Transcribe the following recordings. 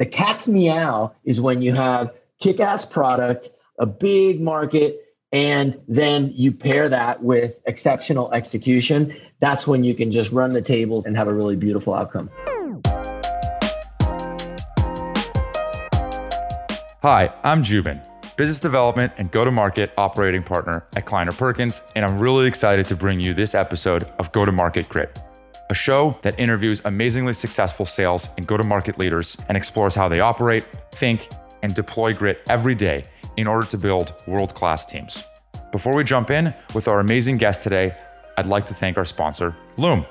The cat's meow is when you have kick ass product, a big market, and then you pair that with exceptional execution. That's when you can just run the tables and have a really beautiful outcome. Hi, I'm Jubin, business development and go to market operating partner at Kleiner Perkins, and I'm really excited to bring you this episode of Go to Market Grit a show that interviews amazingly successful sales and go to market leaders and explores how they operate, think, and deploy grit every day in order to build world class teams. Before we jump in with our amazing guest today, I'd like to thank our sponsor, Loom.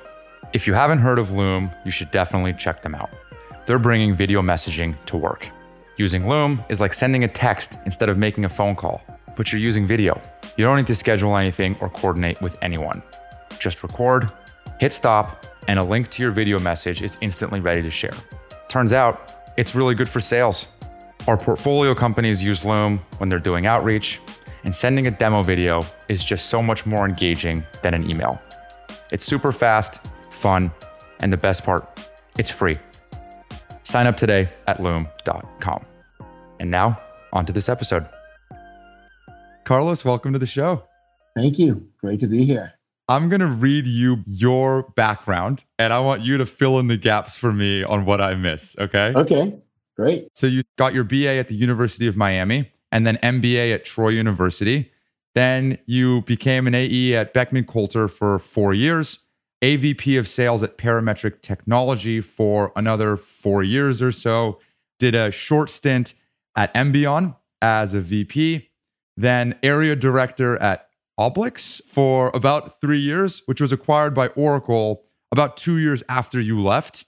If you haven't heard of Loom, you should definitely check them out. They're bringing video messaging to work. Using Loom is like sending a text instead of making a phone call, but you're using video. You don't need to schedule anything or coordinate with anyone. Just record, hit stop, and a link to your video message is instantly ready to share. Turns out, it's really good for sales. Our portfolio companies use Loom when they're doing outreach, and sending a demo video is just so much more engaging than an email. It's super fast, fun, and the best part, it's free. Sign up today at loom.com. And now, on to this episode. Carlos, welcome to the show. Thank you. Great to be here. I'm going to read you your background and I want you to fill in the gaps for me on what I miss. Okay. Okay. Great. So you got your BA at the University of Miami and then MBA at Troy University. Then you became an AE at Beckman Coulter for four years, AVP of sales at Parametric Technology for another four years or so, did a short stint at Embion as a VP, then area director at Oblix for about three years, which was acquired by Oracle about two years after you left.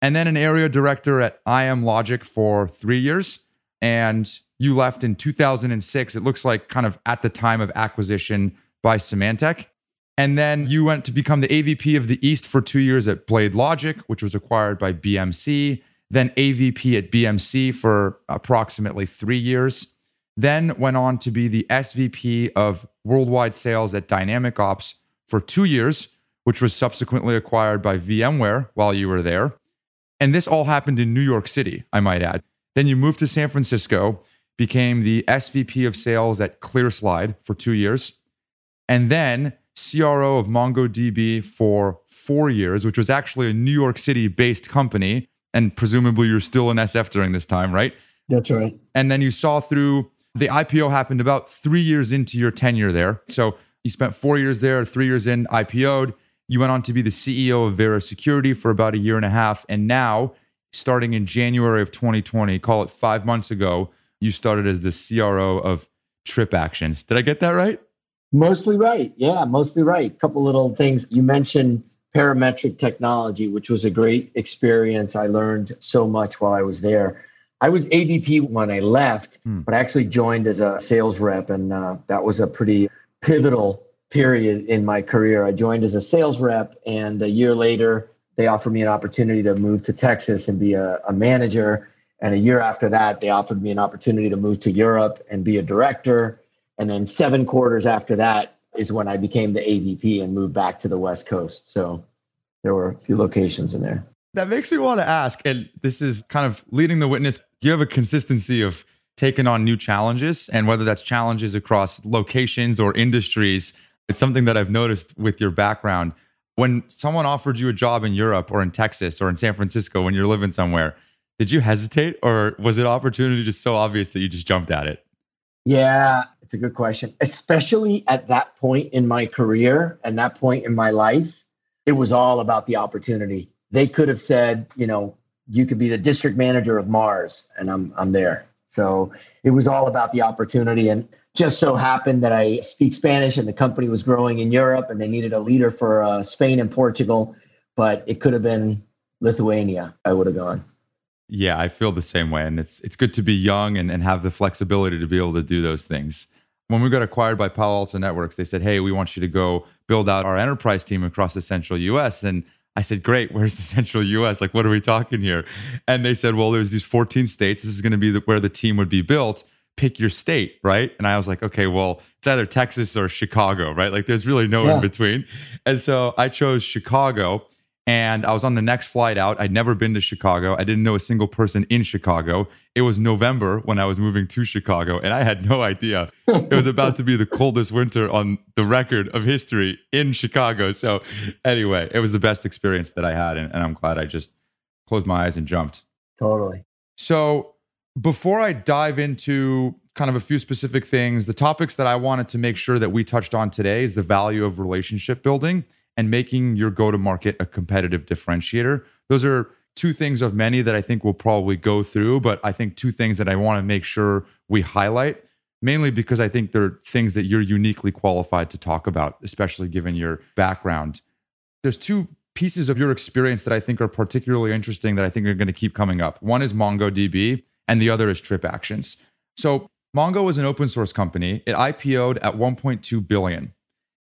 And then an area director at IM Logic for three years. And you left in 2006. It looks like kind of at the time of acquisition by Symantec. And then you went to become the AVP of the East for two years at Blade Logic, which was acquired by BMC. Then AVP at BMC for approximately three years then went on to be the SVP of worldwide sales at Dynamic Ops for two years, which was subsequently acquired by VMware while you were there. And this all happened in New York City, I might add. Then you moved to San Francisco, became the SVP of sales at ClearSlide for two years, and then CRO of MongoDB for four years, which was actually a New York City based company. And presumably you're still in SF during this time, right? That's right. And then you saw through the IPO happened about three years into your tenure there. So you spent four years there, three years in, IPO'd. You went on to be the CEO of Vera Security for about a year and a half. And now, starting in January of 2020, call it five months ago, you started as the CRO of TripActions. Did I get that right? Mostly right. Yeah, mostly right. A couple little things. You mentioned parametric technology, which was a great experience. I learned so much while I was there. I was AVP when I left, hmm. but I actually joined as a sales rep, and uh, that was a pretty pivotal period in my career. I joined as a sales rep, and a year later, they offered me an opportunity to move to Texas and be a, a manager. And a year after that, they offered me an opportunity to move to Europe and be a director. And then seven quarters after that is when I became the AVP and moved back to the West Coast. So there were a few locations in there. That makes me want to ask, and this is kind of leading the witness do you have a consistency of taking on new challenges and whether that's challenges across locations or industries? It's something that I've noticed with your background. When someone offered you a job in Europe or in Texas or in San Francisco when you're living somewhere, did you hesitate or was it opportunity just so obvious that you just jumped at it? Yeah, it's a good question. Especially at that point in my career and that point in my life, it was all about the opportunity. They could have said, you know, you could be the district manager of Mars, and I'm I'm there. So it was all about the opportunity, and just so happened that I speak Spanish, and the company was growing in Europe, and they needed a leader for uh, Spain and Portugal, but it could have been Lithuania. I would have gone. Yeah, I feel the same way, and it's it's good to be young and, and have the flexibility to be able to do those things. When we got acquired by Palo Alto Networks, they said, "Hey, we want you to go build out our enterprise team across the central U.S." and I said, Great, where's the central US? Like, what are we talking here? And they said, Well, there's these 14 states. This is going to be the, where the team would be built. Pick your state, right? And I was like, Okay, well, it's either Texas or Chicago, right? Like, there's really no yeah. in between. And so I chose Chicago. And I was on the next flight out. I'd never been to Chicago. I didn't know a single person in Chicago. It was November when I was moving to Chicago, and I had no idea it was about to be the coldest winter on the record of history in Chicago. So, anyway, it was the best experience that I had. And, and I'm glad I just closed my eyes and jumped. Totally. So, before I dive into kind of a few specific things, the topics that I wanted to make sure that we touched on today is the value of relationship building and making your go to market a competitive differentiator. Those are two things of many that I think we'll probably go through, but I think two things that I want to make sure we highlight, mainly because I think they're things that you're uniquely qualified to talk about, especially given your background. There's two pieces of your experience that I think are particularly interesting that I think are going to keep coming up. One is MongoDB, and the other is TripActions. So, Mongo is an open source company. It IPO'd at 1.2 billion.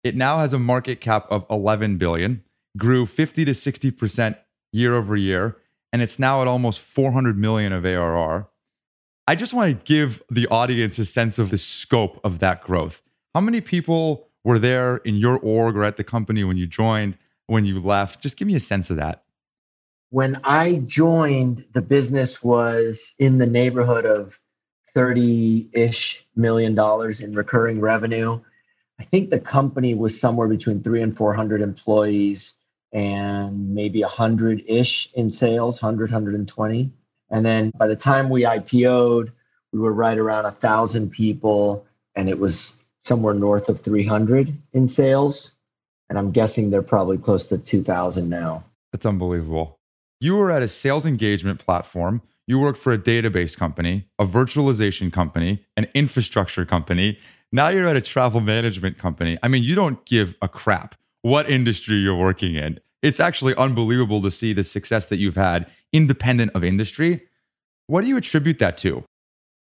It now has a market cap of 11 billion, grew 50 to 60% year over year, and it's now at almost 400 million of ARR. I just want to give the audience a sense of the scope of that growth. How many people were there in your org or at the company when you joined, when you left? Just give me a sense of that. When I joined, the business was in the neighborhood of 30 ish million dollars in recurring revenue. I think the company was somewhere between three and 400 employees and maybe 100 ish in sales, 100, 120. And then by the time we IPO'd, we were right around a thousand people and it was somewhere north of 300 in sales. And I'm guessing they're probably close to 2,000 now. That's unbelievable. You were at a sales engagement platform. You worked for a database company, a virtualization company, an infrastructure company, now you're at a travel management company. I mean, you don't give a crap what industry you're working in. It's actually unbelievable to see the success that you've had independent of industry. What do you attribute that to?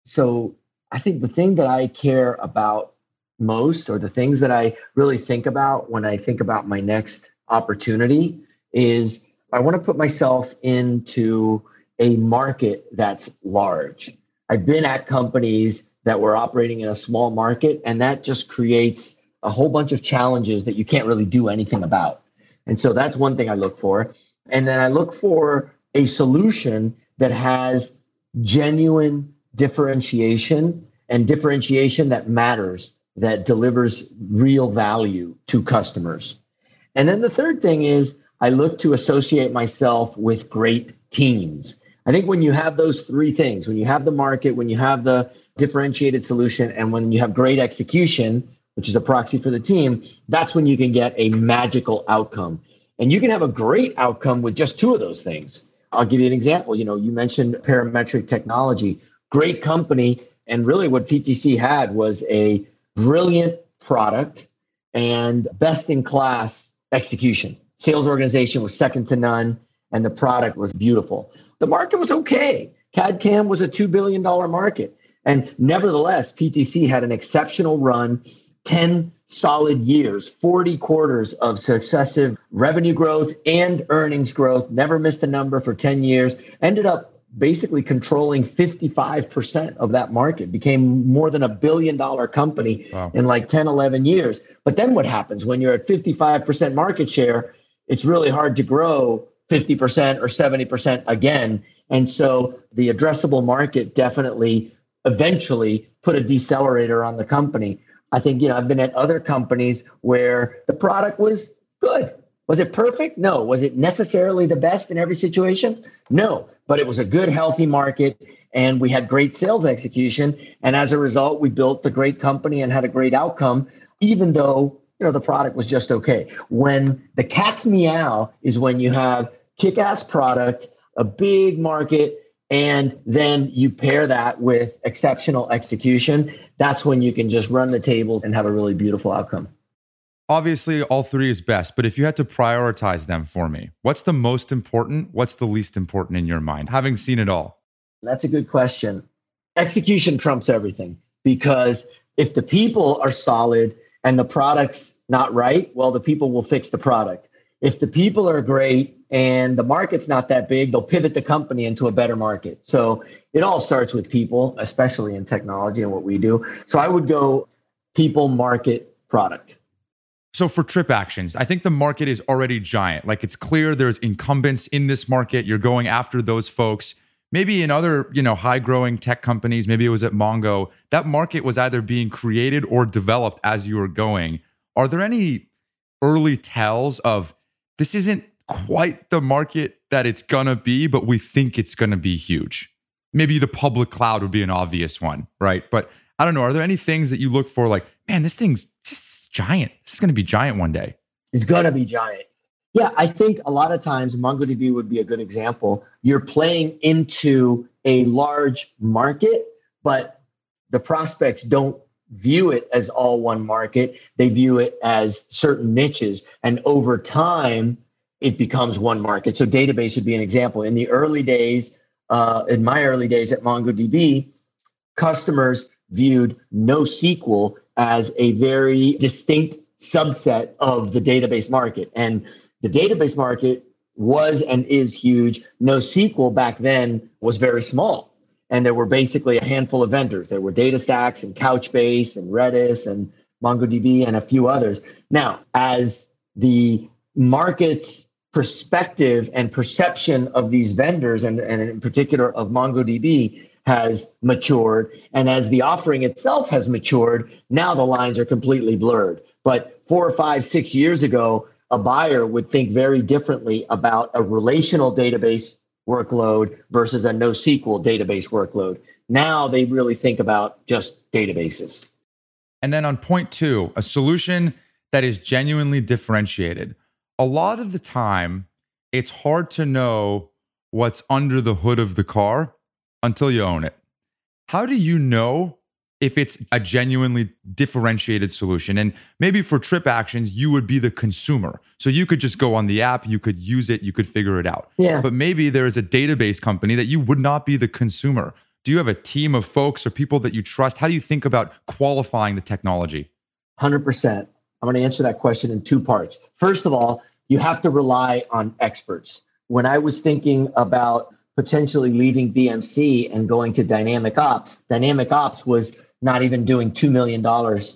So, I think the thing that I care about most, or the things that I really think about when I think about my next opportunity, is I want to put myself into a market that's large. I've been at companies that we're operating in a small market. And that just creates a whole bunch of challenges that you can't really do anything about. And so that's one thing I look for. And then I look for a solution that has genuine differentiation and differentiation that matters, that delivers real value to customers. And then the third thing is I look to associate myself with great teams. I think when you have those three things, when you have the market, when you have the differentiated solution. And when you have great execution, which is a proxy for the team, that's when you can get a magical outcome. And you can have a great outcome with just two of those things. I'll give you an example. You know, you mentioned parametric technology, great company. And really, what PTC had was a brilliant product and best in class execution. Sales organization was second to none, and the product was beautiful. The market was okay. CAD CAM was a $2 billion market. And nevertheless, PTC had an exceptional run, 10 solid years, 40 quarters of successive revenue growth and earnings growth, never missed a number for 10 years, ended up basically controlling 55% of that market, became more than a billion dollar company wow. in like 10, 11 years. But then what happens when you're at 55% market share? It's really hard to grow 50% or 70% again. And so the addressable market definitely eventually put a decelerator on the company. I think, you know, I've been at other companies where the product was good. Was it perfect? No. Was it necessarily the best in every situation? No. But it was a good, healthy market and we had great sales execution. And as a result, we built a great company and had a great outcome, even though, you know, the product was just okay. When the cat's meow is when you have kick ass product, a big market, and then you pair that with exceptional execution, that's when you can just run the tables and have a really beautiful outcome. Obviously, all three is best, but if you had to prioritize them for me, what's the most important? What's the least important in your mind, having seen it all? That's a good question. Execution trumps everything because if the people are solid and the product's not right, well, the people will fix the product. If the people are great and the market's not that big, they'll pivot the company into a better market. So it all starts with people, especially in technology and what we do. So I would go people, market, product. So for trip actions, I think the market is already giant. Like it's clear there's incumbents in this market. You're going after those folks. Maybe in other, you know, high growing tech companies, maybe it was at Mongo, that market was either being created or developed as you were going. Are there any early tells of this isn't quite the market that it's to be, but we think it's to be huge? Maybe the public cloud would be an obvious one, right? But I don't know. Are there any things that you look for like, man, this thing's just giant. This is to be giant one day. It's to be giant. Yeah, I think a lot of times MongoDB would be a good example. You're playing into a large market, but the prospects don't view it as all one market. They view it as certain niches. And over time, it becomes one market. So database would be an example. In the early days, uh, in my early days at MongoDB, customers viewed NoSQL as a very distinct subset of the database market. And the database market was and is huge. NoSQL back then was very small. And there were basically a handful of vendors. There were DataStax and Couchbase and Redis and MongoDB and a few others. Now, as the market's perspective and perception of these vendors, and, and in particular of MongoDB, has matured. And as the offering itself has matured, now the lines are completely blurred. But four or five, six years ago, a buyer would think very differently about a relational database workload versus a NoSQL database workload. Now they really think about just databases. And then on point two, a solution that is genuinely differentiated. A lot of the time, it's hard to know what's under the hood of the car until you own it. How do you know if it's a genuinely differentiated solution? And maybe for trip actions, you would be the consumer. So you could just go on the app, you could use it, you could figure it out. Yeah. But maybe there is a database company that you would not be the consumer. Do you have a team of folks or people that you trust? How do you think about qualifying the technology? 100%. I'm going to answer that question in two parts. First of all, you have to rely on experts. When I was thinking about potentially leaving BMC and going to Dynamic Ops. Dynamic Ops was not even doing $2 million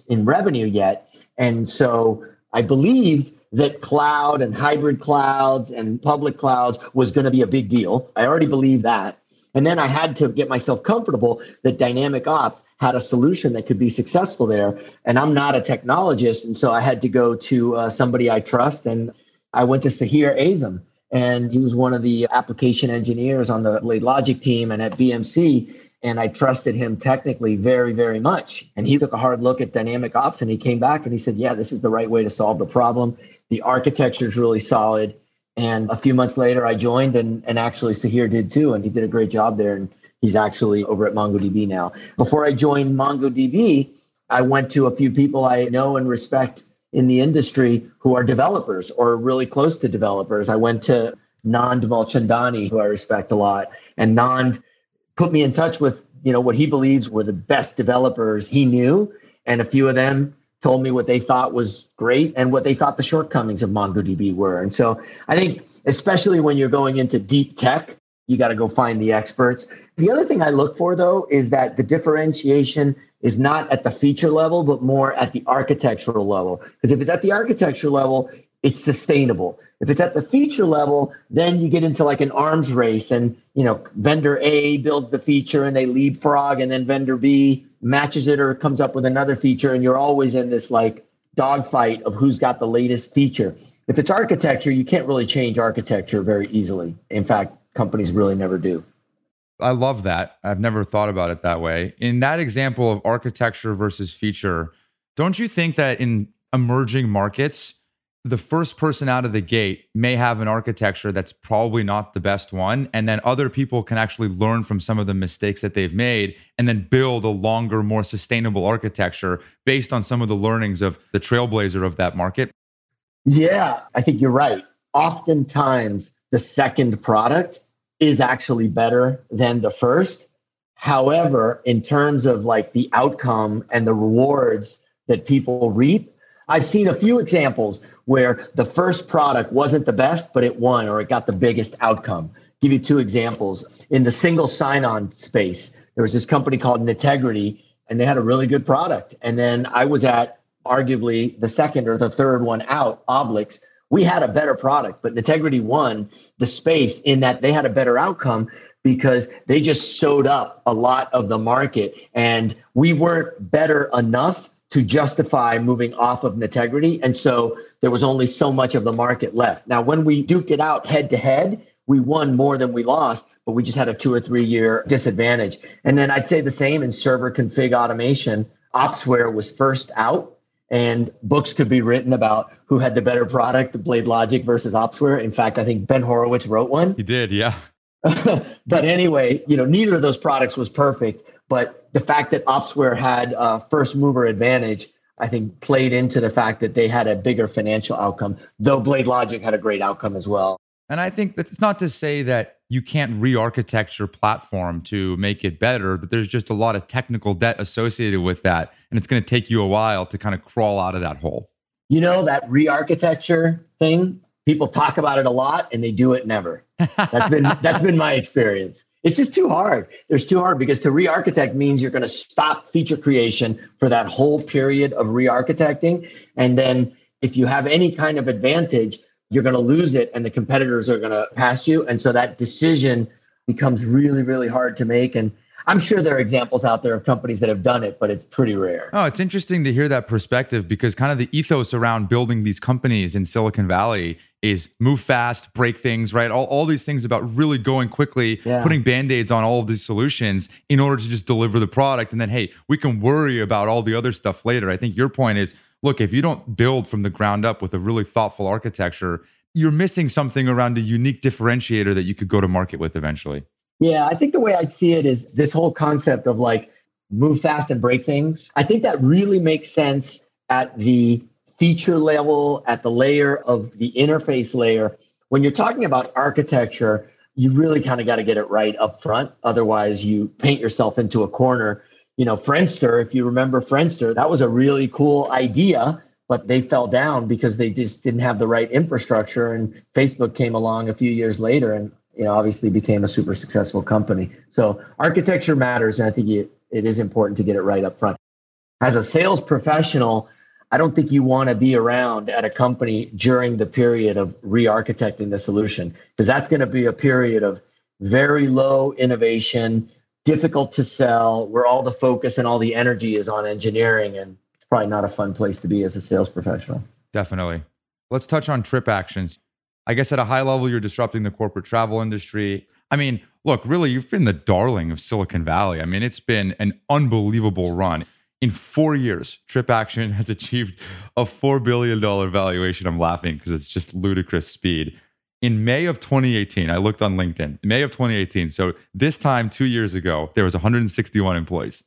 in revenue yet. And so I believed that cloud and hybrid clouds and public clouds was going to be a big deal. I already believed that. And then I had to get myself comfortable that Dynamic Ops had a solution that could be successful there. And I'm not a technologist. And so I had to go to uh, somebody I trust. And I went to Sahir Azam and he was one of the application engineers on the Blade Logic team and at BMC. And I trusted him technically very, very much. And he took a hard look at dynamic ops and he came back and he said, Yeah, this is the right way to solve the problem. The architecture is really solid. And a few months later, I joined, and, and actually Sahir did too. And he did a great job there. And he's actually over at MongoDB now. Before I joined MongoDB, I went to a few people I know and respect in the industry who are developers or really close to developers. I went to Nand Mulchandani, who I respect a lot, and Nand put me in touch with you know what he believes were the best developers he knew, and a few of them told me what they thought was great and what they thought the shortcomings of MongoDB were. And so I think, especially when you're going into deep tech, you got to go find the experts. The other thing I look for, though, is that the differentiation is not at the feature level, but more at the architectural level. Because if it's at the architecture level, it's sustainable. If it's at the feature level, then you get into like an arms race, and you know, vendor A builds the feature and they leapfrog, and then vendor B matches it or comes up with another feature, and you're always in this like dogfight of who's got the latest feature. If it's architecture, you can't really change architecture very easily. In fact, companies really never do. I love that. I've never thought about it that way. In that example of architecture versus feature, don't you think that in emerging markets, the first person out of the gate may have an architecture that's probably not the best one. And then other people can actually learn from some of the mistakes that they've made and then build a longer, more sustainable architecture based on some of the learnings of the trailblazer of that market? Yeah, I think you're right. Oftentimes, the second product is actually better than the first. However, in terms of like the outcome and the rewards that people reap, I've seen a few examples where the first product wasn't the best, but it won or it got the biggest outcome. Give you two examples. In the single sign on space, there was this company called Netegrity, and they had a really good product. And then I was at arguably the second or the third one out, Oblix, we had a better product, but Netegrity won the space in that they had a better outcome because they just sewed up a lot of the market and we weren't better enough to justify moving off of Netegrity. And so there was only so much of the market left. Now, when we duked it out head to head, we won more than we lost, but we just had a two or three year disadvantage. And then I'd say the same in server config automation. Opsware was first out, and books could be written about who had the better product, the Blade Logic versus Opsware. In fact, I think Ben Horowitz wrote one. He did, yeah. but anyway, you know, neither of those products was perfect. But the fact that Opsware had a first mover advantage, I think, played into the fact that they had a bigger financial outcome. Though Blade Logic had a great outcome as well. And I think that's not to say that you can't re-architect your platform to make it better, but there's just a lot of technical debt associated with that, and it's going to take you a while to kind of crawl out of that hole. You know that re-architecture thing. People talk about it a lot, and they do it never. That's been that's been my experience. It's just too hard. There's too hard because to re-architect means you're going to stop feature creation for that whole period of re-architecting, and then if you have any kind of advantage, you're going to lose it and the competitors are going to pass you. And so that decision becomes really, really hard to make. And I'm sure there are examples out there of companies that have done it, but it's pretty rare. Oh, it's interesting to hear that perspective because kind of the ethos around building these companies in Silicon Valley is move fast, break things, right? All, all these things about really going quickly, yeah. putting band aids on all of these solutions in order to just deliver the product. And then, hey, we can worry about all the other stuff later. I think your point is look, if you don't build from the ground up with a really thoughtful architecture, you're missing something around a unique differentiator that you could go to market with eventually. Yeah, I think the way I'd see it is this whole concept of like move fast and break things. I think that really makes sense at the feature level, at the layer of the interface layer. When you're talking about architecture, you really kind of got to get it right up front. Otherwise, you paint yourself into a corner you know, Friendster, if you remember Friendster, that was a really cool idea, but they fell down because they just didn't have the right infrastructure. And Facebook came along a few years later and, you know, obviously became a super successful company. So architecture matters. And I think it, it is important to get it right up front. As a sales professional, I don't think you want to be around at a company during the period of re architecting the solution because that's going to be a period of very low innovation, difficult to sell, where all the focus and all the energy is on engineering. And it's probably not a fun place to be as a sales professional. Definitely. Let's touch on TripActions. I guess at a high level, you're disrupting the corporate travel industry. I mean, look, really, you've been the darling of Silicon Valley. I mean, it's been an unbelievable run. In four years, TripAction has achieved a $4 billion valuation. I'm laughing because it's just ludicrous speed in May of 2018, I looked on LinkedIn. May of 2018. So this time, two years ago, there was 161 employees.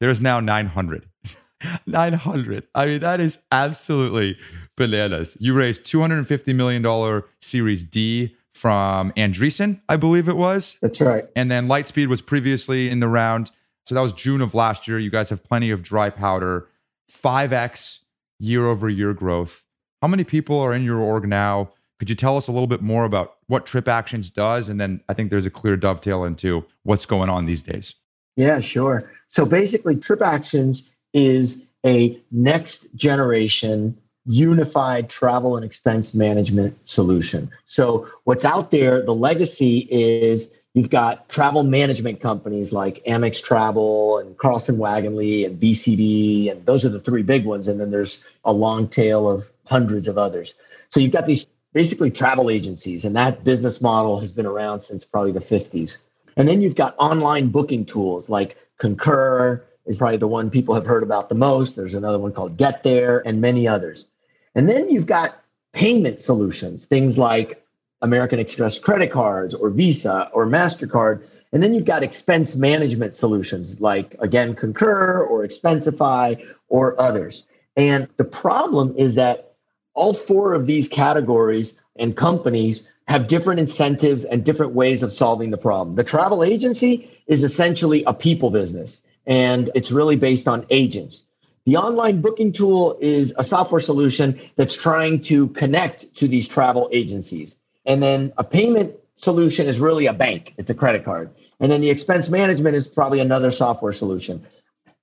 There is now 900. 900. I mean, that is absolutely You raised $250 million Series D from Andreessen, I believe it was. That's right. And then Lightspeed was previously in the round. So that was June of last year. You guys have plenty of dry powder, 5x year over year growth. How many people are in your org now? Could you tell us a little bit more about what TripActions does? And then I think there's a clear dovetail into what's going on these days. Yeah, sure. So basically, TripActions is a next generation unified travel and expense management solution. So what's out there, the legacy is you've got travel management companies like Amex Travel and Carlson Wagonlit and BCD, and those are the three big ones. And then there's a long tail of hundreds of others. So you've got these basically travel agencies, and that business model has been around since probably the 50s. And then you've got online booking tools like Concur is probably the one people have heard about the most. There's another one called Get There and many others. And then you've got payment solutions, things like American Express credit cards or Visa or MasterCard. And then you've got expense management solutions like, again, Concur or Expensify or others. And the problem is that all four of these categories and companies have different incentives and different ways of solving the problem. The travel agency is essentially a people business, and it's really based on agents. The online booking tool is a software solution that's trying to connect to these travel agencies. And then a payment solution is really a bank, it's a credit card. And then the expense management is probably another software solution.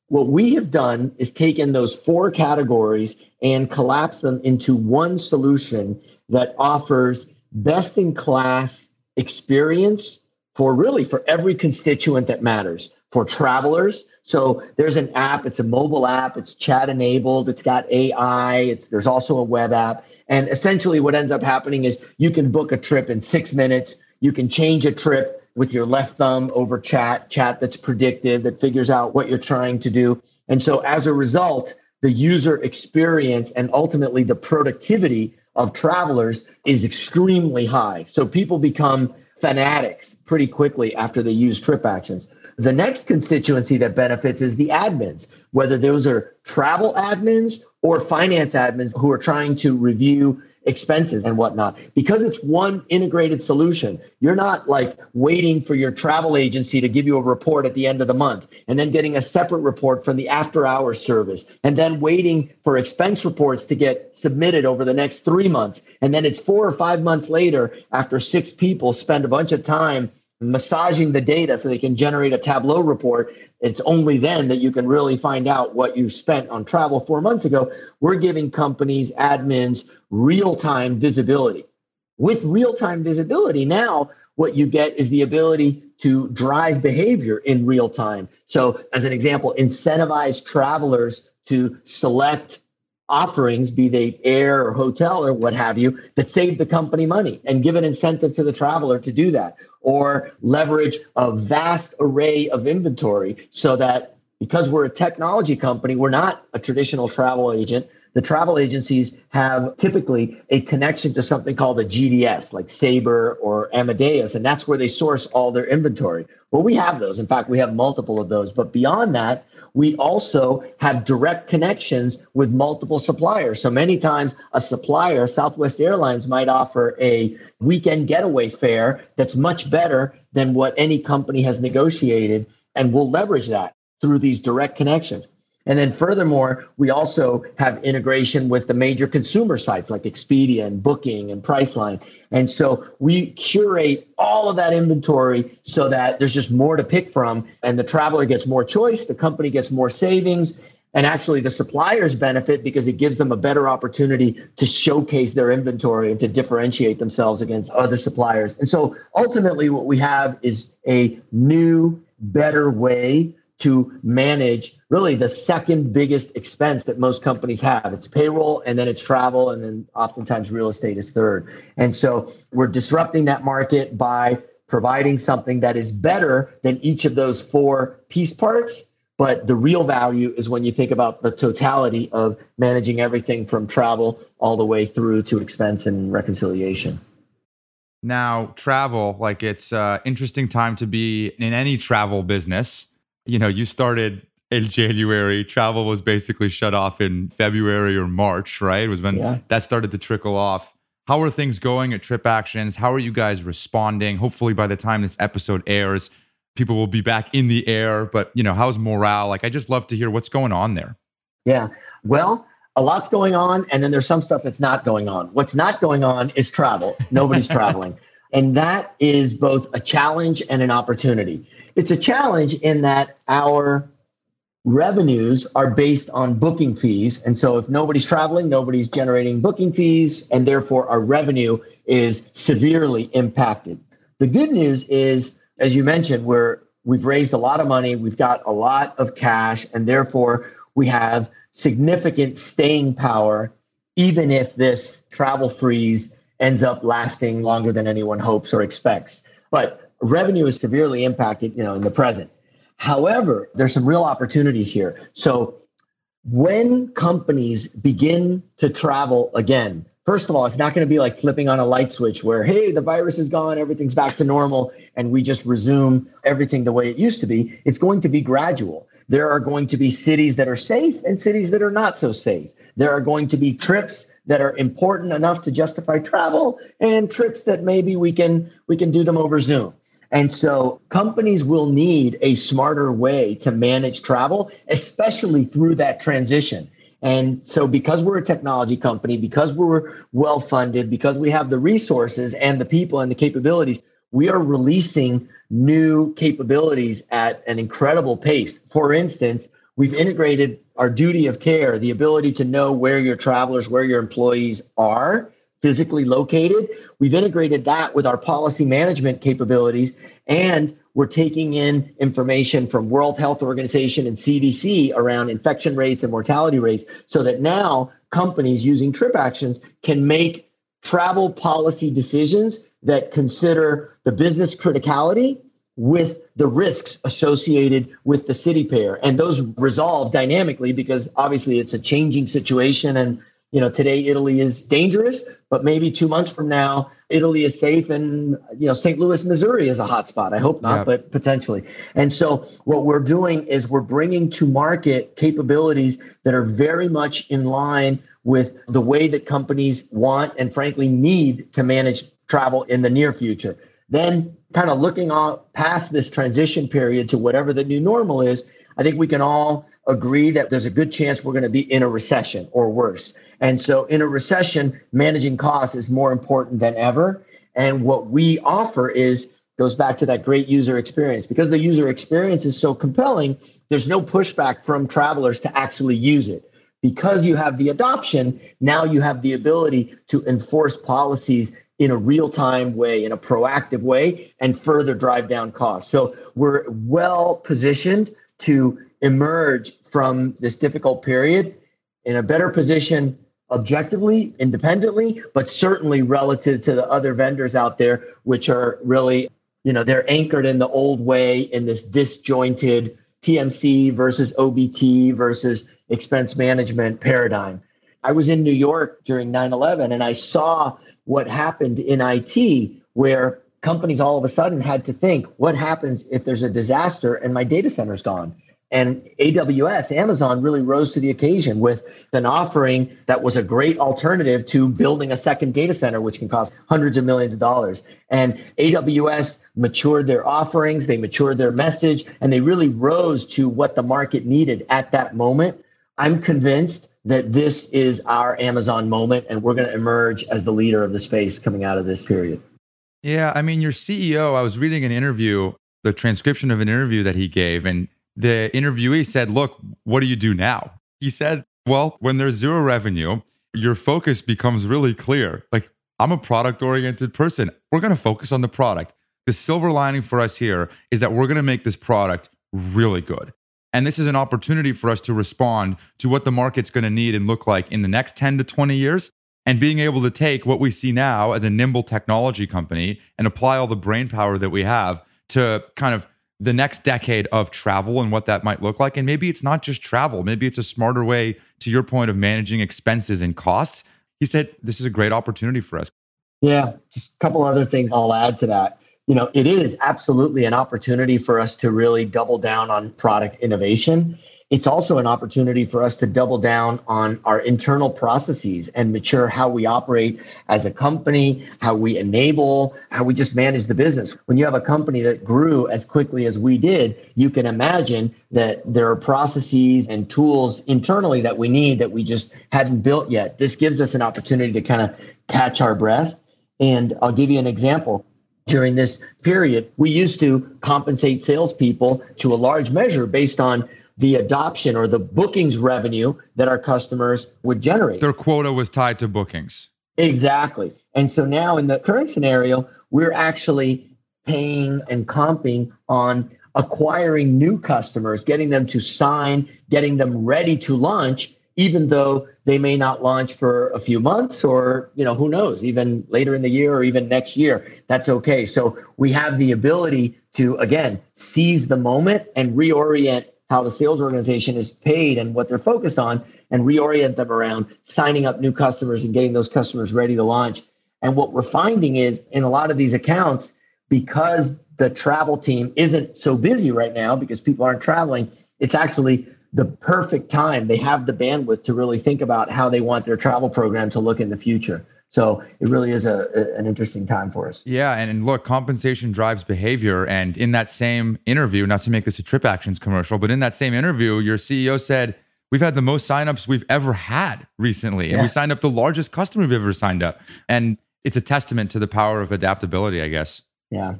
what we have done is taken those four categories and collapsed them into one solution that offers best in class experience for really for every constituent that matters for travelers so there's an app it's a mobile app it's chat enabled it's got ai it's there's also a web app and essentially what ends up happening is you can book a trip in 6 minutes you can change a trip with your left thumb over chat chat that's predictive that figures out what you're trying to do and so as a result the user experience and ultimately the productivity of travelers is extremely high. So people become fanatics pretty quickly after they use trip actions. The next constituency that benefits is the admins, whether those are travel admins or finance admins who are trying to review expenses and whatnot. Because it's one integrated solution, you're not like waiting for your travel agency to give you a report at the end of the month and then getting a separate report from the after hours service and then waiting for expense reports to get submitted over the next three months. And then it's four or five months later after six people spend a bunch of time massaging the data so they can generate a Tableau report. It's only then that you can really find out what you spent on travel four months ago. We're giving companies, admins, real time visibility. With real time visibility, now what you get is the ability to drive behavior in real time. So, as an example, incentivize travelers to select offerings, be they air or hotel or what have you, that save the company money and give an incentive to the traveler to do that, or leverage a vast array of inventory so that because we're a technology company, we're not a traditional travel agent. The travel agencies have typically a connection to something called a GDS, like Sabre or Amadeus, and that's where they source all their inventory. Well, we have those. In fact, we have multiple of those. But beyond that, we also have direct connections with multiple suppliers. So many times, a supplier, Southwest Airlines, might offer a weekend getaway fare that's much better than what any company has negotiated. And we'll leverage that through these direct connections. And then furthermore, we also have integration with the major consumer sites like Expedia and Booking and Priceline. And so we curate all of that inventory so that there's just more to pick from and the traveler gets more choice, the company gets more savings, and actually the suppliers benefit because it gives them a better opportunity to showcase their inventory and to differentiate themselves against other suppliers. And so ultimately what we have is a new better way to manage really the second biggest expense that most companies have. It's payroll and then it's travel and then oftentimes real estate is third. And so we're disrupting that market by providing something that is better than each of those four piece parts. But the real value is when you think about the totality of managing everything from travel all the way through to expense and reconciliation. Now, travel, like it's uh interesting time to be in any travel business you know, you started in January. Travel was basically shut off in February or March, right? It was when yeah. that started to trickle off. How are things going at Trip Actions? How are you guys responding? Hopefully, by the time this episode airs, people will be back in the air. But you know, how's morale? Like, I just love to hear what's going on there. Yeah. Well, a lot's going on, and then there's some stuff that's not going on. What's not going on is travel. Nobody's traveling. And that is both a challenge and an opportunity. It's a challenge in that our revenues are based on booking fees. And so if nobody's traveling, nobody's generating booking fees, and therefore our revenue is severely impacted. The good news is, as you mentioned, we're we've raised a lot of money, we've got a lot of cash, and therefore we have significant staying power, even if this travel freeze ends up lasting longer than anyone hopes or expects. But revenue is severely impacted, you know, in the present. However, there's some real opportunities here. So when companies begin to travel again, first of all, it's not going to be like flipping on a light switch where, hey, the virus is gone, everything's back to normal, and we just resume everything the way it used to be. It's going to be gradual. There are going to be cities that are safe and cities that are not so safe. There are going to be trips that are important enough to justify travel and trips that maybe we can we can do them over Zoom. And so companies will need a smarter way to manage travel, especially through that transition. And so, because we're a technology company, because we're well funded, because we have the resources and the people and the capabilities, we are releasing new capabilities at an incredible pace. For instance, we've integrated our duty of care, the ability to know where your travelers, where your employees are physically located. We've integrated that with our policy management capabilities and we're taking in information from World Health Organization and CDC around infection rates and mortality rates so that now companies using trip actions can make travel policy decisions that consider the business criticality with the risks associated with the city pair and those resolve dynamically because obviously it's a changing situation and you know today italy is dangerous but maybe two months from now italy is safe and you know st louis missouri is a hotspot i hope not but potentially. And so what we're doing is we're bringing to market capabilities that are very much in line with the way that companies want and frankly need to manage travel in the near future. Then kind of looking on past this transition period to whatever the new normal is i think we can all agree that there's a good chance we're going to be in a recession or worse and so in a recession, managing costs is more important than ever. And what we offer is goes back to that great user experience. Because the user experience is so compelling, there's no pushback from travelers to actually use it. Because you have the adoption, now you have the ability to enforce policies in a real time way, in a proactive way, and further drive down costs. So we're well positioned to emerge from this difficult period in a better position objectively, independently, but certainly relative to the other vendors out there, which are really, you know, they're anchored in the old way in this disjointed TMC versus OBT versus expense management paradigm. I was in New York during 9 11 and I saw what happened in IT where companies all of a sudden had to think what happens if there's a disaster and my data center's gone? And AWS, Amazon really rose to the occasion with an offering that was a great alternative to building a second data center, which can cost hundreds of millions of dollars. And AWS matured their offerings, they matured their message, and they really rose to what the market needed at that moment. I'm convinced that this is our Amazon moment, and we're going to emerge as the leader of the space coming out of this period. Yeah, I mean, your CEO, I was reading an interview, the transcription of an interview that he gave, and the interviewee said, Look, what do you do now? He said, Well, when there's zero revenue, your focus becomes really clear. Like, I'm a product oriented person. We're going to focus on the product. The silver lining for us here is that we're going to make this product really good. And this is an opportunity for us to respond to what the market's going to need and look like in the next 10 to 20 years. And being able to take what we see now as a nimble technology company and apply all the brain power that we have to kind of the next decade of travel and what that might look like. And maybe it's not just travel, maybe it's a smarter way, to your point, of managing expenses and costs. He said, This is a great opportunity for us. Yeah, just a couple other things I'll add to that. You know, it is absolutely an opportunity for us to really double down on product innovation it's also an opportunity for us to double down on our internal processes and mature how we operate as a company, how we enable, how we just manage the business. When you have a company that grew as quickly as we did, you can imagine that there are processes and tools internally that we need that we just hadn't built yet. This gives us an opportunity to kind of catch our breath. And I'll give you an example during this period, we used to compensate salespeople to a large measure based on the adoption or the bookings revenue that our customers would generate. Their quota was tied to bookings. Exactly. And so now in the current scenario, we're actually paying and comping on acquiring new customers, getting them to sign, getting them ready to launch, even though they may not launch for a few months or, you know, who knows, even later in the year or even next year. That's okay. So we have the ability to, again, seize the moment and reorient how the sales organization is paid and what they're focused on and reorient them around signing up new customers and getting those customers ready to launch. And what we're finding is in a lot of these accounts, because the travel team isn't so busy right now because people aren't traveling, it's actually the perfect time. They have the bandwidth to really think about how they want their travel program to look in the future. So it really is a, a, an interesting time for us. Yeah, and, look, compensation drives behavior. And in that same interview, not to make this a TripActions commercial, but in that same interview, your CEO said we've had the most signups we've ever had recently, and we signed up the largest customer we've ever signed up. And it's a testament to the power of adaptability, I guess. Yeah.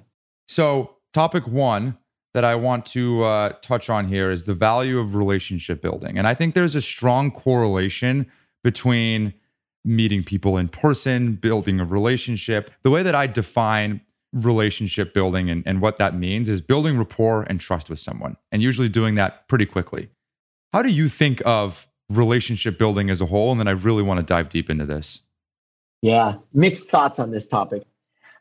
So topic one, that I want to uh, touch on here is the value of relationship building. And I think there's a strong correlation between meeting people in person, building a relationship. The way that I define relationship building and, and what that means is building rapport and trust with someone, and usually doing that pretty quickly. How do you think of relationship building as a whole? And then I really want to dive deep into this. Yeah, mixed thoughts on this topic.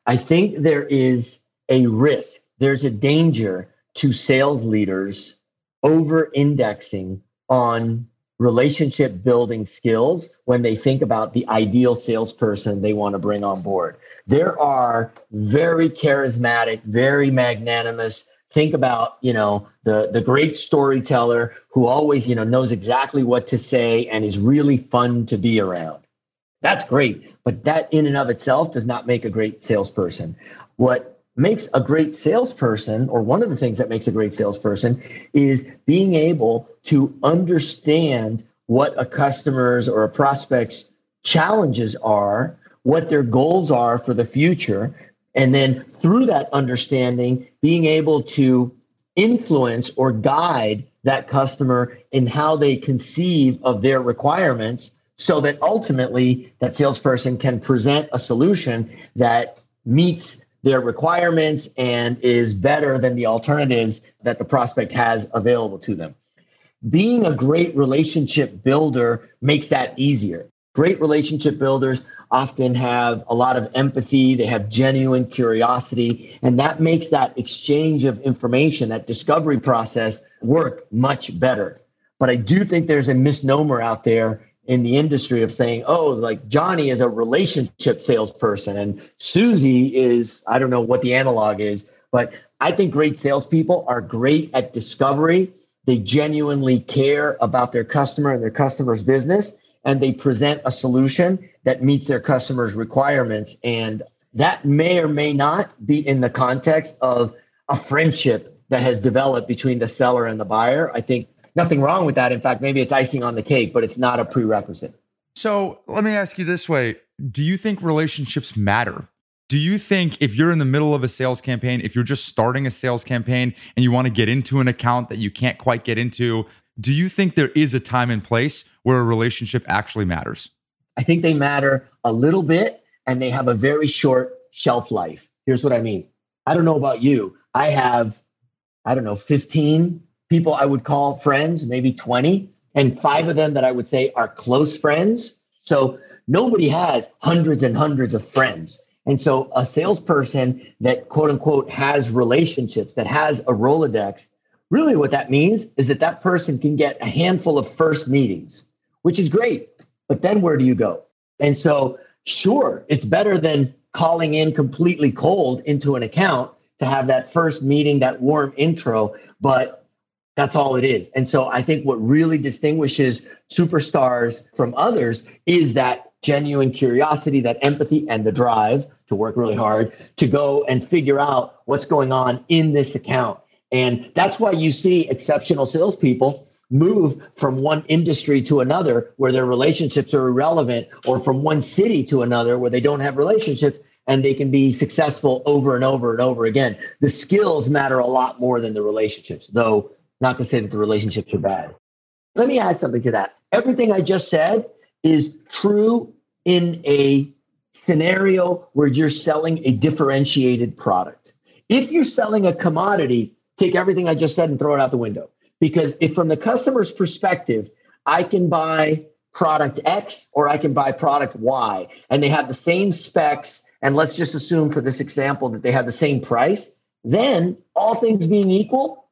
I think there is a risk, there's a danger to sales leaders over indexing on relationship building skills when they think about the ideal salesperson they want to bring on board. There are very charismatic, very magnanimous, think about, you know, the the great storyteller who always, you know, knows exactly what to say and is really fun to be around. That's great, but that in and of itself does not make a great salesperson. What makes a great salesperson, or one of the things that makes a great salesperson, is being able to understand what a customer's or a prospect's challenges are, what their goals are for the future, and then through that understanding, being able to influence or guide that customer in how they conceive of their requirements so that ultimately that salesperson can present a solution that meets their requirements and is better than the alternatives that the prospect has available to them. Being a great relationship builder makes that easier. Great relationship builders often have a lot of empathy, they have genuine curiosity, and that makes that exchange of information, that discovery process work much better. But I do think there's a misnomer out there in the industry of saying, oh, like Johnny is a relationship salesperson and Susie is, I don't know what the analog is, but I think great salespeople are great at discovery. They genuinely care about their customer and their customer's business, and they present a solution that meets their customer's requirements. And that may or may not be in the context of a friendship that has developed between the seller and the buyer. I think nothing wrong with that. In fact, maybe it's icing on the cake, but it's not a prerequisite. So let me ask you this way Do you think relationships matter? Do you think if you're in the middle of a sales campaign, if you're just starting a sales campaign and you want to get into an account that you can't quite get into, do you think there is a time and place where a relationship actually matters? I think they matter a little bit and they have a very short shelf life. Here's what I mean I don't know about you. I have, I don't know, 15 people I would call friends, maybe 20, and five of them that I would say are close friends. So nobody has hundreds and hundreds of friends. And so a salesperson that quote unquote has relationships, that has a Rolodex, really what that means is that that person can get a handful of first meetings, which is great. But then where do you go? And so, sure, it's better than calling in completely cold into an account to have that first meeting, that warm intro. But that's all it is. And so I think what really distinguishes superstars from others is that genuine curiosity, that empathy, and the drive to work really hard to go and figure out what's going on in this account. And that's why you see exceptional salespeople move from one industry to another where their relationships are irrelevant, or from one city to another where they don't have relationships and they can be successful over and over and over again. The skills matter a lot more than the relationships, though not to say that the relationships are bad. Let me add something to that. Everything I just said is true in a scenario where you're selling a differentiated product. If you're selling a commodity, take everything I just said and throw it out the window. Because if from the customer's perspective, I can buy product X or I can buy product Y and they have the same specs, and let's just assume for this example that they have the same price, then all things being equal,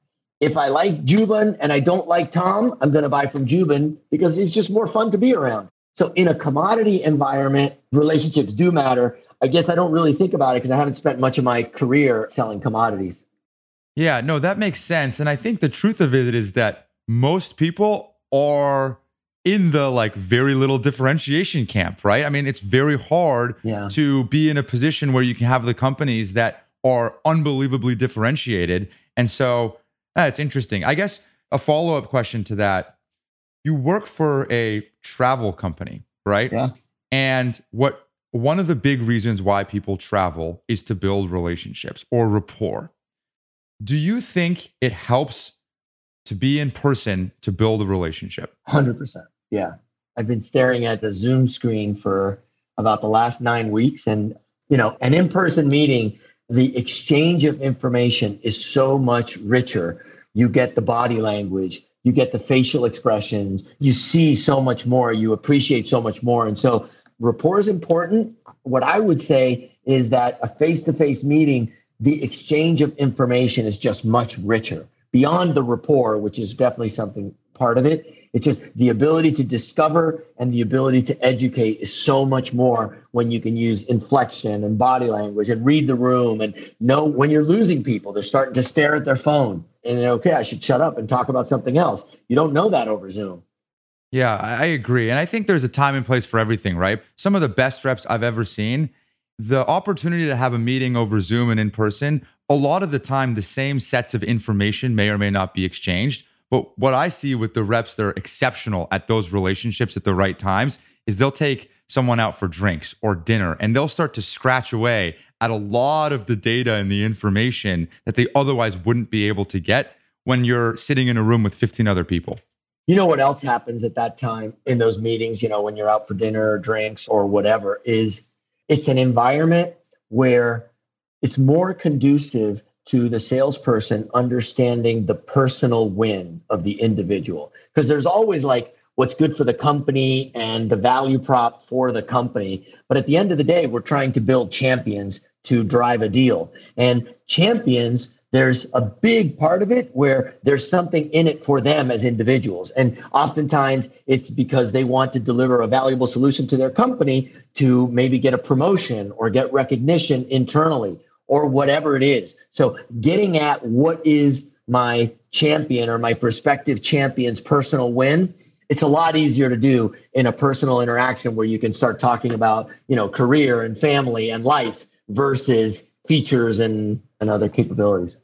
if I like Joubin and I don't like Tom, I'm going to buy from Joubin because he's just more fun to be around. So in a commodity environment, relationships do matter. I guess I don't really think about it because I haven't spent much of my career selling commodities. Yeah, no, that makes sense. And I think the truth of it is that most people are in the like very little differentiation camp, right? I mean, it's very hard yeah. to be in a position where you can have the companies that are unbelievably differentiated. And so that's interesting. I guess a follow up question to that you work for a travel company, right? Yeah. And what one of the big reasons why people travel is to build relationships or rapport. Do you think it helps to be in person to build a relationship? 100%. Yeah. I've been staring at the Zoom screen for about the last nine weeks. And, you know, an in person meeting, the exchange of information is so much richer. You get the body language, you get the facial expressions, you see so much more, you appreciate so much more. And so rapport is important. What I would say is that a face to face meeting, the exchange of information is just much richer beyond the rapport, which is definitely something part of it. It's just the ability to discover and the ability to educate is so much more when you can use inflection and body language and read the room and know when you're losing people, they're starting to stare at their phone and okay, I should shut up and talk about something else. You don't know that over Zoom. Yeah, I agree. And I think there's a time and place for everything, right? Some of the best reps I've ever seen, the opportunity to have a meeting over Zoom and in person, a lot of the time, the same sets of information may or may not be exchanged but what I see with the reps that are exceptional at those relationships at the right times is they'll take someone out for drinks or dinner and they'll start to scratch away at a lot of the data and the information that they otherwise wouldn't be able to get when you're sitting in a room with 15 other people. You know what else happens at that time in those meetings, you know, when you're out for dinner or drinks or whatever, is it's an environment where it's more conducive to the salesperson understanding the personal win of the individual. Because there's always like what's good for the company and the value prop for the company. But at the end of the day, we're trying to build champions to drive a deal. And champions, there's a big part of it where there's something in it for them as individuals. And oftentimes it's because they want to deliver a valuable solution to their company to maybe get a promotion or get recognition internally or whatever it is. So getting at what is my champion or my prospective champion's personal win, it's a lot easier to do in a personal interaction where you can start talking about, you know, career and family and life versus features and, and other capabilities.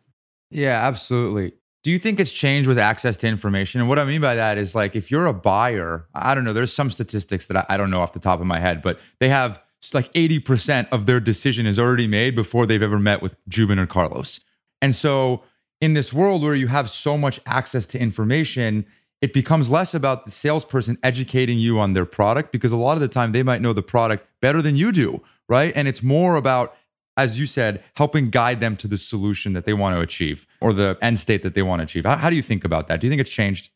Yeah, absolutely. Do you think it's changed with access to information? And what I mean by that is like if you're a buyer, I don't know, there's some statistics that I, I don't know off the top of my head, but they have it's like 80% of their decision is already made before they've ever met with Joubin or Carlos. And so, in this world where you have so much access to information, it becomes less about the salesperson educating you on their product because a lot of the time they might know the product better than you do, right? And it's more about, as you said, helping guide them to the solution that they want to achieve or the end state that they want to achieve. How, how do you think about that? Do you think it's changed?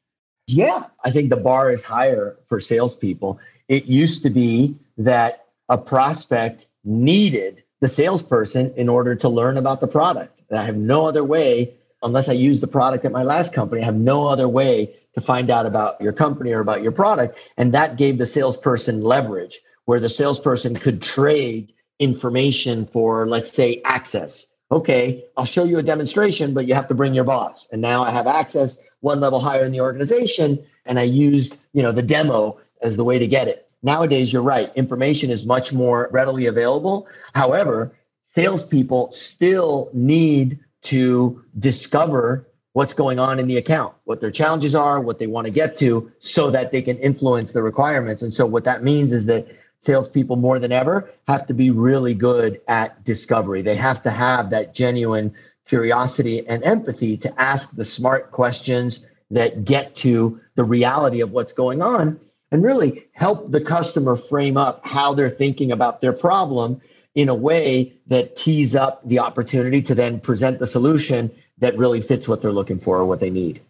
Yeah, I think the bar is higher for salespeople. It used to be that a prospect needed the salesperson in order to learn about the product. And I have no other way, unless I use the product at my last company, I have no other way to find out about your company or about your product. And that gave the salesperson leverage where the salesperson could trade information for, let's say, access. Okay, I'll show you a demonstration, but you have to bring your boss. And now I have access one level higher in the organization. And I used, you know, the demo as the way to get it. Nowadays, you're right. Information is much more readily available. However, salespeople still need to discover what's going on in the account, what their challenges are, what they want to get to, so that they can influence the requirements. And so, what that means is that salespeople more than ever have to be really good at discovery. They have to have that genuine curiosity and empathy to ask the smart questions that get to the reality of what's going on and really help the customer frame up how they're thinking about their problem in a way that tees up the opportunity to then present the solution that really fits what they're looking for or what they need.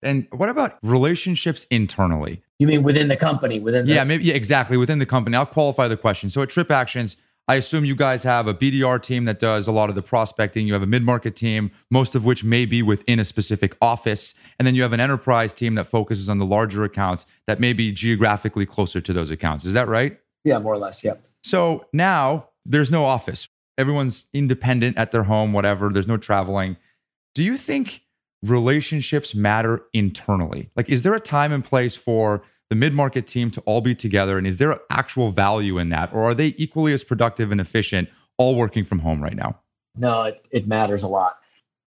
And what about relationships internally? You mean within the company? Within the- yeah, maybe yeah, exactly within the company. I'll qualify the question. So at Trip Actions, I assume you guys have a BDR team that does a lot of the prospecting. You have a mid market team, most of which may be within a specific office. And then you have an enterprise team that focuses on the larger accounts that may be geographically closer to those accounts. Is that right? Yeah, more or less. Yep. So now there's no office. Everyone's independent at their home, whatever. There's no traveling. Do you think relationships matter internally? Like, is there a time and place for the mid market team to all be together? And is there actual value in that? Or are they equally as productive and efficient all working from home right now? No, it, it matters a lot.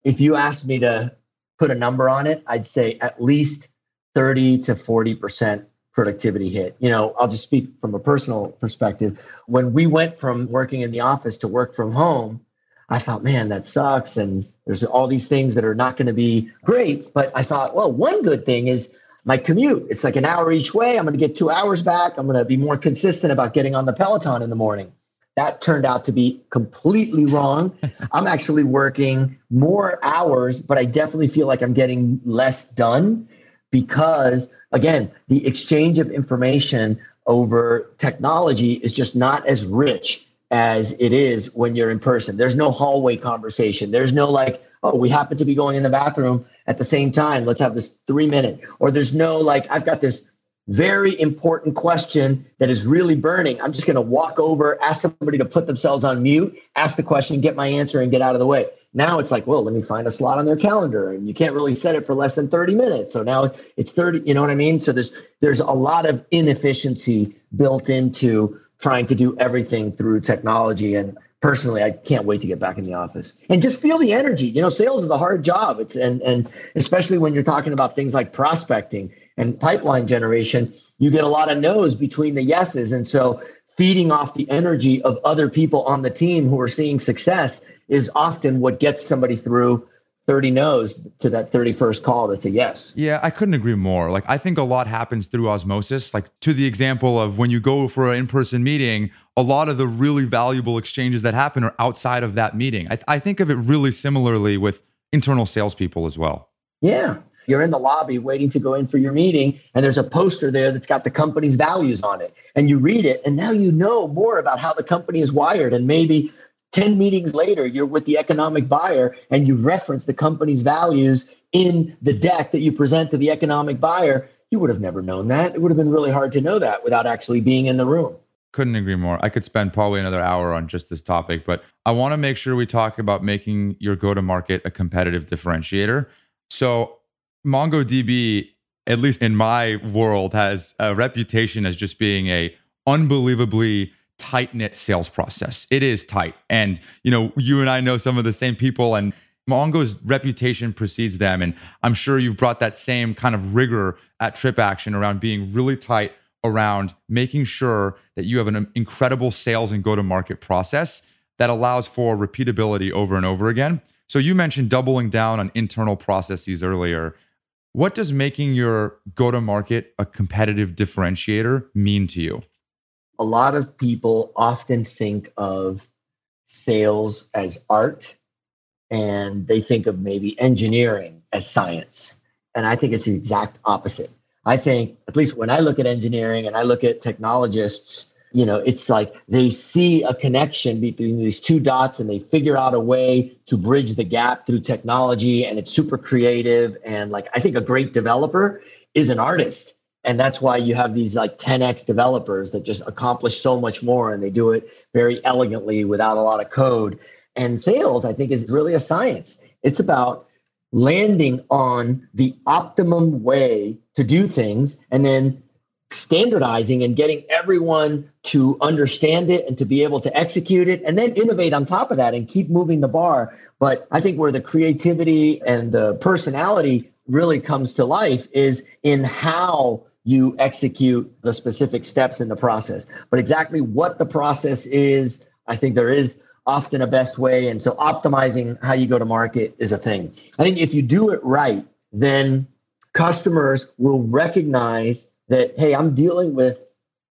If you asked me to put a number on it, I'd say at least 30 to 40% productivity hit. You know, I'll just speak from a personal perspective. When we went from working in the office to work from home, I thought, man, that sucks. And there's all these things that are not going to be great. But I thought, well, one good thing is my commute. It's like an hour each way. I'm going to get two hours back. I'm going to be more consistent about getting on the Peloton in the morning. That turned out to be completely wrong. I'm actually working more hours, but I definitely feel like I'm getting less done because, again, the exchange of information over technology is just not as rich as it is when you're in person. There's no hallway conversation. There's no like, oh, we happen to be going in the bathroom at the same time. Let's have this three minute. Or there's no like, I've got this very important question that is really burning. I'm just going to walk over, ask somebody to put themselves on mute, ask the question, get my answer, and get out of the way. Now it's like, well, let me find a slot on their calendar, and you can't really set it for less than 30 minutes. So now it's 30. You know what I mean? So there's there's a lot of inefficiency built into trying to do everything through technology. And personally, I can't wait to get back in the office and just feel the energy. You know, sales is a hard job. It's and and especially when you're talking about things like prospecting and pipeline generation, you get a lot of no's between the yeses. And so feeding off the energy of other people on the team who are seeing success is often what gets somebody through 30 no's to that 31st call that's a yes. Yeah, I couldn't agree more. Like, I think a lot happens through osmosis. Like, to the example of when you go for an in person meeting, a lot of the really valuable exchanges that happen are outside of that meeting. I, I think of it really similarly with internal salespeople as well. Yeah. You're in the lobby waiting to go in for your meeting, and there's a poster there that's got the company's values on it. And you read it, and now you know more about how the company is wired. And maybe 10 meetings later, you're with the economic buyer and you reference the company's values in the deck that you present to the economic buyer. You would have never known that. It would have been really hard to know that without actually being in the room. Couldn't agree more. I could spend probably another hour on just this topic, but I want to make sure we talk about making your go to market a competitive differentiator. So, MongoDB, at least in my world, has a reputation as just being a unbelievably tight knit sales process. It is tight. And, you know, you and I know some of the same people, and Mongo's reputation precedes them. And I'm sure you've brought that same kind of rigor at TripAction around being really tight around making sure that you have an incredible sales and go to market process that allows for repeatability over and over again. So you mentioned doubling down on internal processes earlier. What does making your go to market a competitive differentiator mean to you? A lot of people often think of sales as art and they think of maybe engineering as science. And I think it's the exact opposite. I think, at least when I look at engineering and I look at technologists, you know, it's like they see a connection between these two dots and they figure out a way to bridge the gap through technology and it's super creative. And like, I think a great developer is an artist and that's why you have these like 10x developers that just accomplish so much more and they do it very elegantly without a lot of code. And sales i think is really a science. It's about landing on the optimum way to do things and then standardizing and getting everyone to understand it and to be able to execute it and then innovate on top of that and keep moving the bar. But i think where the creativity and the personality really comes to life is in how you execute the specific steps in the process. But exactly what the process is, I think there is often a best way. And so optimizing how you go to market is a thing. I think if you do it right, then customers will recognize that, hey, I'm dealing with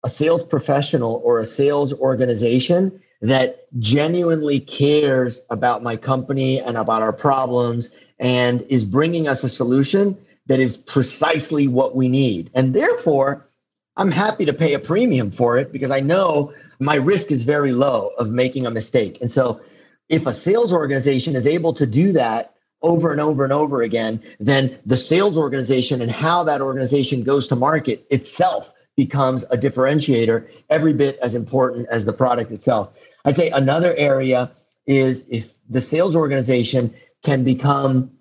a sales professional or a sales organization that genuinely cares about my company and about our problems and is bringing us a solution that is precisely what we need. And therefore, I'm happy to pay a premium for it because I know my risk is very low of making a mistake. And so, if a sales organization is able to do that over and over and over again, then the sales organization and how that organization goes to market itself becomes a differentiator every bit as important as the product itself. I'd say another area is if the sales organization can become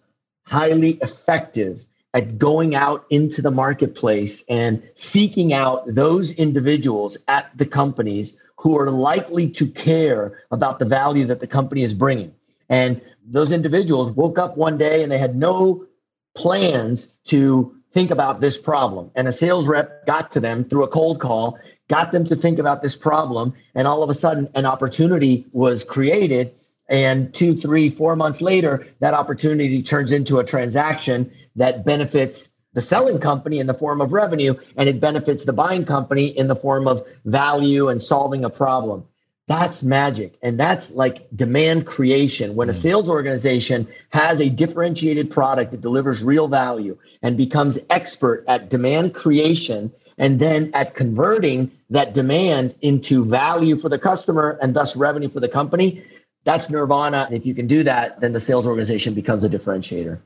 highly effective at going out into the marketplace and seeking out those individuals at the companies who are likely to care about the value that the company is bringing. And those individuals woke up one day and they had no plans to think about this problem. And a sales rep got to them through a cold call, got them to think about this problem. And all of a sudden, an opportunity was created And two, three, four months later, that opportunity turns into a transaction that benefits the selling company in the form of revenue and it benefits the buying company in the form of value and solving a problem. That's magic. And that's like demand creation. When a mm. sales organization has a differentiated product that delivers real value and becomes expert at demand creation and then at converting that demand into value for the customer and thus revenue for the company, that's nirvana. And if you can do that, then the sales organization becomes a differentiator.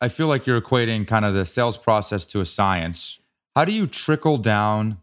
I feel like you're equating kind of the sales process to a science. How do you trickle down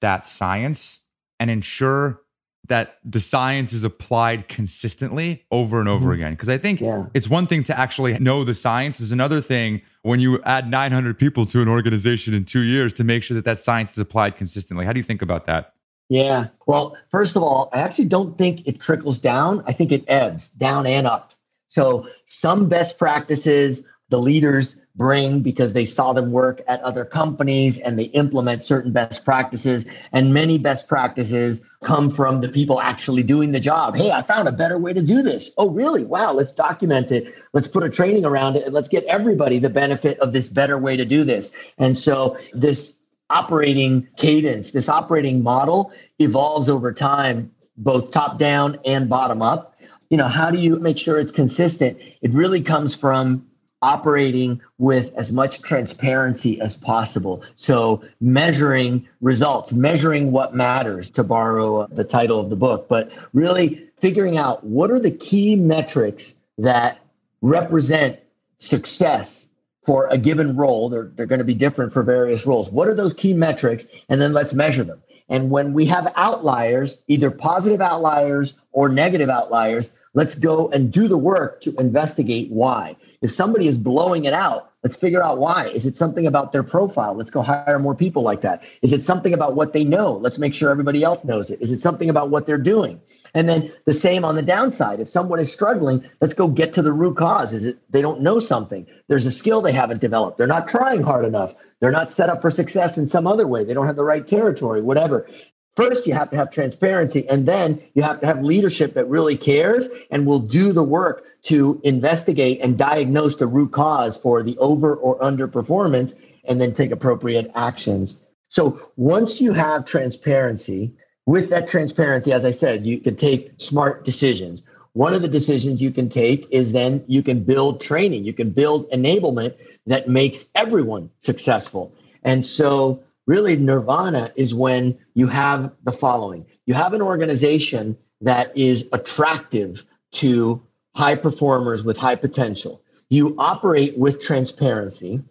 that science and ensure that the science is applied consistently over and over mm-hmm. again. Because I think yeah. it's one thing to actually know the science, is another thing when you add 900 people to an organization in two years to make sure that that science is applied consistently. How do you think about that? Yeah. Well, first of all, I actually don't think it trickles down. I think it ebbs down and up. So some best practices, the leaders bring because they saw them work at other companies and they implement certain best practices. And many best practices come from the people actually doing the job. Hey, I found a better way to do this. Oh, really? Wow, let's document it. Let's put a training around it and let's get everybody the benefit of this better way to do this. And so this operating cadence, this operating model evolves over time, both top down and bottom up. You know, how do you make sure it's consistent? It really comes from operating with as much transparency as possible. So, measuring results, measuring what matters, to borrow the title of the book, but really figuring out what are the key metrics that represent success for a given role. They're, they're going to be different for various roles. What are those key metrics? And then let's measure them. And when we have outliers, either positive outliers or negative outliers, let's go and do the work to investigate why. If somebody is blowing it out, let's figure out why. Is it something about their profile? Let's go hire more people like that. Is it something about what they know? Let's make sure everybody else knows it. Is it something about what they're doing? And then the same on the downside. If someone is struggling, let's go get to the root cause. Is it they don't know something? There's a skill they haven't developed. They're not trying hard enough. They're not set up for success in some other way. They don't have the right territory, whatever. First, you have to have transparency, and then you have to have leadership that really cares and will do the work to investigate and diagnose the root cause for the over or underperformance and then take appropriate actions. So, once you have transparency, with that transparency, as I said, you can take smart decisions. One of the decisions you can take is then you can build training, you can build enablement that makes everyone successful. And so, really nirvana is when you have the following. You have an organization that is attractive to high performers with high potential. You operate with transparency.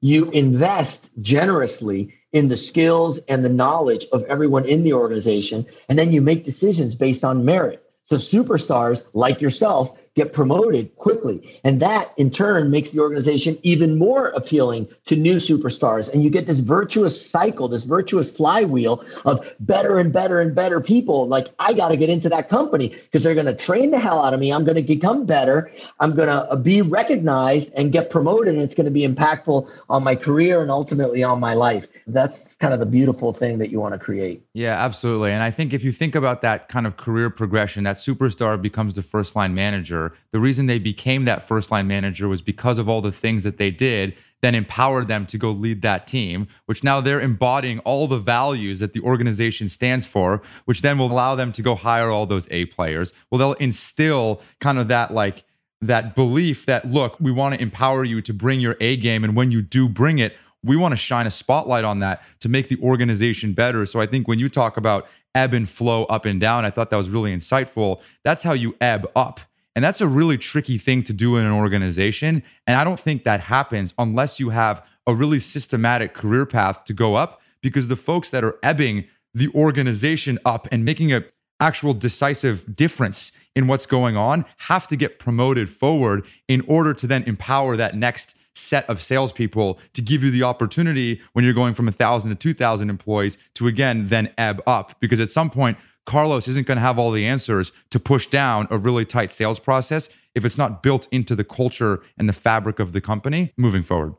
You invest generously in the skills and the knowledge of everyone in the organization and then you make decisions based on merit. So superstars like yourself get promoted quickly. And that in turn makes the organization even more appealing to new superstars. And you get this virtuous cycle, this virtuous flywheel of better and better and better people. Like, I got to get into that company because they're going to train the hell out of me. I'm going to become better. I'm going to uh, be recognized and get promoted. And it's going to be impactful on my career and ultimately on my life. That's kind of the beautiful thing that you want to create. Yeah, absolutely. And I think if you think about that kind of career progression, that superstar becomes the first line manager. The reason they became that first line manager was because of all the things that they did then empowered them to go lead that team, which now they're embodying all the values that the organization stands for, which then will allow them to go hire all those A players. Well, they'll instill kind of that like that belief that look, we want to empower you to bring your A game. And when you do bring it, we want to shine a spotlight on that to make the organization better. So I think when you talk about ebb and flow up and down, I thought that was really insightful. That's how you ebb up. And that's a really tricky thing to do in an organization. And I don't think that happens unless you have a really systematic career path to go up because the folks that are ebbing the organization up and making a actual decisive difference in what's going on have to get promoted forward in order to then empower that next set of salespeople to give you the opportunity when you're going from a thousand to two thousand employees to again then ebb up because at some point Carlos isn't going to have all the answers to push down a really tight sales process if it's not built into the culture and the fabric of the company moving forward.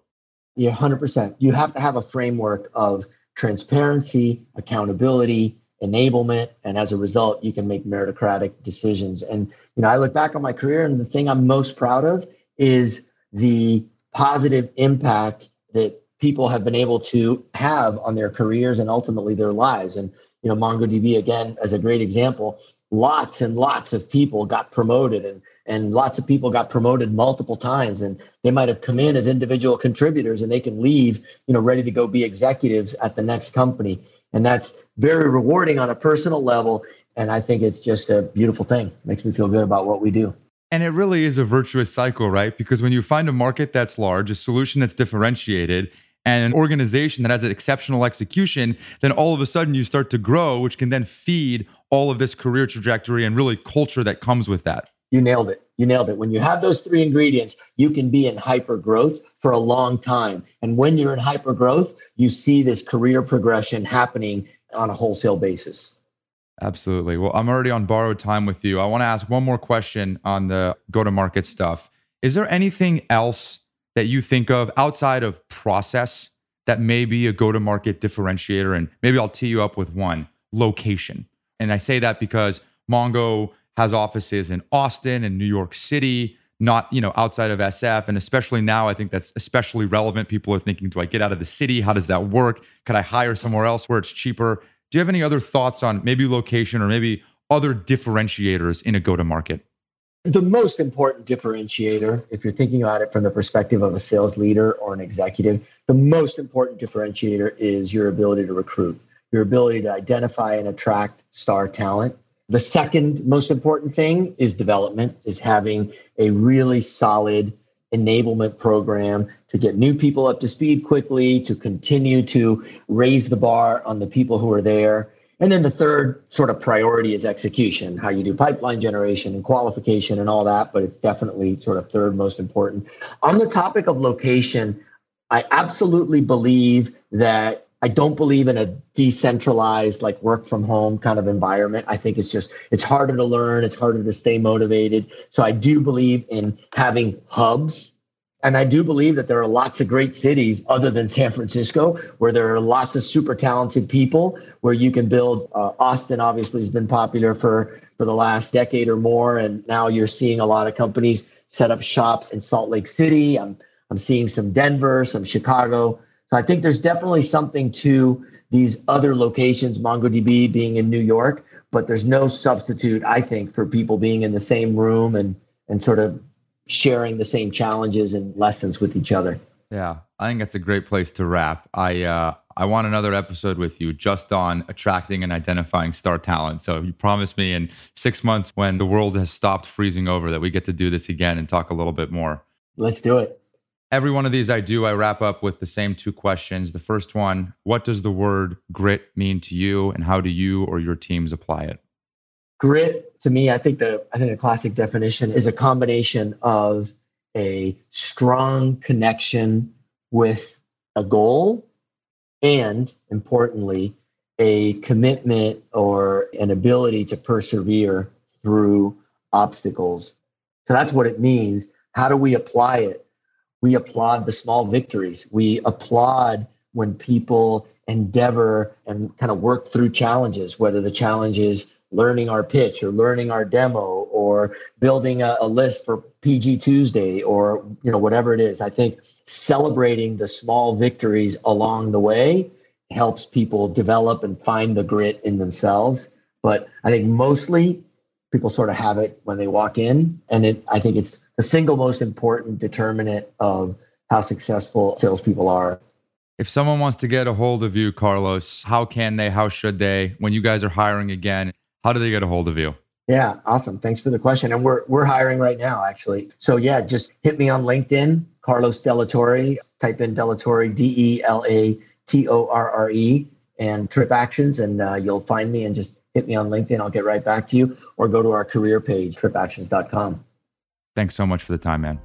Yeah, 100%. You have to have a framework of transparency, accountability, enablement and as a result you can make meritocratic decisions and you know i look back on my career and the thing i'm most proud of is the positive impact that people have been able to have on their careers and ultimately their lives and you know mongodb again as a great example lots and lots of people got promoted and and lots of people got promoted multiple times and they might have come in as individual contributors and they can leave you know ready to go be executives at the next company. And that's very rewarding on a personal level and i think it's just a beautiful thing. Makes me feel good about what we do. And it really is a virtuous cycle right? Because when you find a market that's large a solution that's differentiated and an organization that has an exceptional execution, then all of a sudden you start to grow, which can then feed all of this career trajectory and really culture that comes with that. You nailed it. You nailed it. When you have those three ingredients, you can be in hyper growth for a long time. And when you're in hyper growth, you see this career progression happening on a wholesale basis. Absolutely. Well, I'm already on borrowed time with you. I want to ask one more question on the go to market stuff. Is there anything else that you think of outside of process that may be a go to market differentiator? And maybe I'll tee you up with one location. And I say that because Mongo has offices in Austin and New York City, not, you know, outside of SF. And especially now, I think that's especially relevant. People are thinking, do I get out of the city? How does that work? Could I hire somewhere else where it's cheaper? Do you have any other thoughts on maybe location or maybe other differentiators in a go to market? The most important differentiator, if you're thinking about it from the perspective of a sales leader or an executive, the most important differentiator is your ability to recruit, your ability to identify and attract star talent. The second most important thing is development, is having a really solid enablement program to get new people up to speed quickly, to continue to raise the bar on the people who are there and then the third sort of priority is execution, how you do pipeline generation and qualification and all that, but it's definitely sort of third most important. On the topic of location, I absolutely believe that I don't believe in a decentralized like work from home kind of environment. I think it's just it's harder to learn, it's harder to stay motivated. So I do believe in having hubs and I do believe that there are lots of great cities other than San Francisco where there are lots of super talented people where you can build. Uh, Austin obviously has been popular for for the last decade or more, and now you're seeing a lot of companies set up shops in Salt Lake City. I'm I'm seeing some Denver, some Chicago. So I think there's definitely something to these other locations, MongoDB being in New York, but there's no substitute, I think, for people being in the same room and and sort of sharing the same challenges and lessons with each other. Yeah, I think that's a great place to wrap. I uh, I want another episode with you just on attracting and identifying star talent. So you promised me in six months, when the world has stopped freezing over, that we get to do this again and talk a little bit more. Let's do it. Every one of these I do, I wrap up with the same two questions. The first one: What does the word grit mean to you, and how do you or your teams apply it? Grit to me, I think the I think the classic definition is a combination of a strong connection with a goal and importantly a commitment or an ability to persevere through obstacles. So that's what it means. How do we apply it? We applaud the small victories. We applaud when people endeavor and kind of work through challenges, whether the challenge is learning our pitch or learning our demo or building a, a, list for PG Tuesday or you know whatever it is. I think celebrating the small victories along the way helps people develop and find the grit in themselves. But I think mostly people sort of have it when they walk in, and it I think it's the single most important determinant of how successful salespeople are. If someone wants to get a hold of you, Carlos, how can they? How should they? When you guys are hiring again, how do they get a hold of you? Yeah, awesome. Thanks for the question. And we're we're hiring right now, actually. So yeah, just hit me on LinkedIn, Carlos Delatorre. Type in Delatorre, D E L A T O R R E, and Trip Actions, and uh, you'll find me. And just hit me on LinkedIn. I'll get right back to you, or go to our career page, tripactions.com. Thanks so much for the time, man.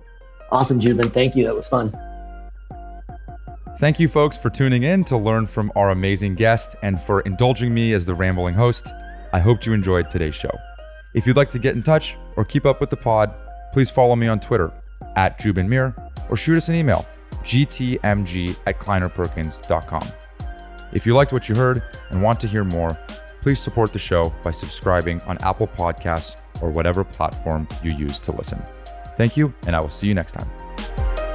Awesome, Joubin. Thank you. That was fun. Thank you, folks, for tuning in to learn from our amazing guest and for indulging me as the rambling host. I hope you enjoyed today's show. If you'd like to get in touch or keep up with the pod, please follow me on Twitter at Joubin Mir or shoot us an email, gtmg at kleinerperkins.com. If you liked what you heard and want to hear more, please support the show by subscribing on Apple Podcasts or whatever platform you use to listen. Thank you, and I will see you next time.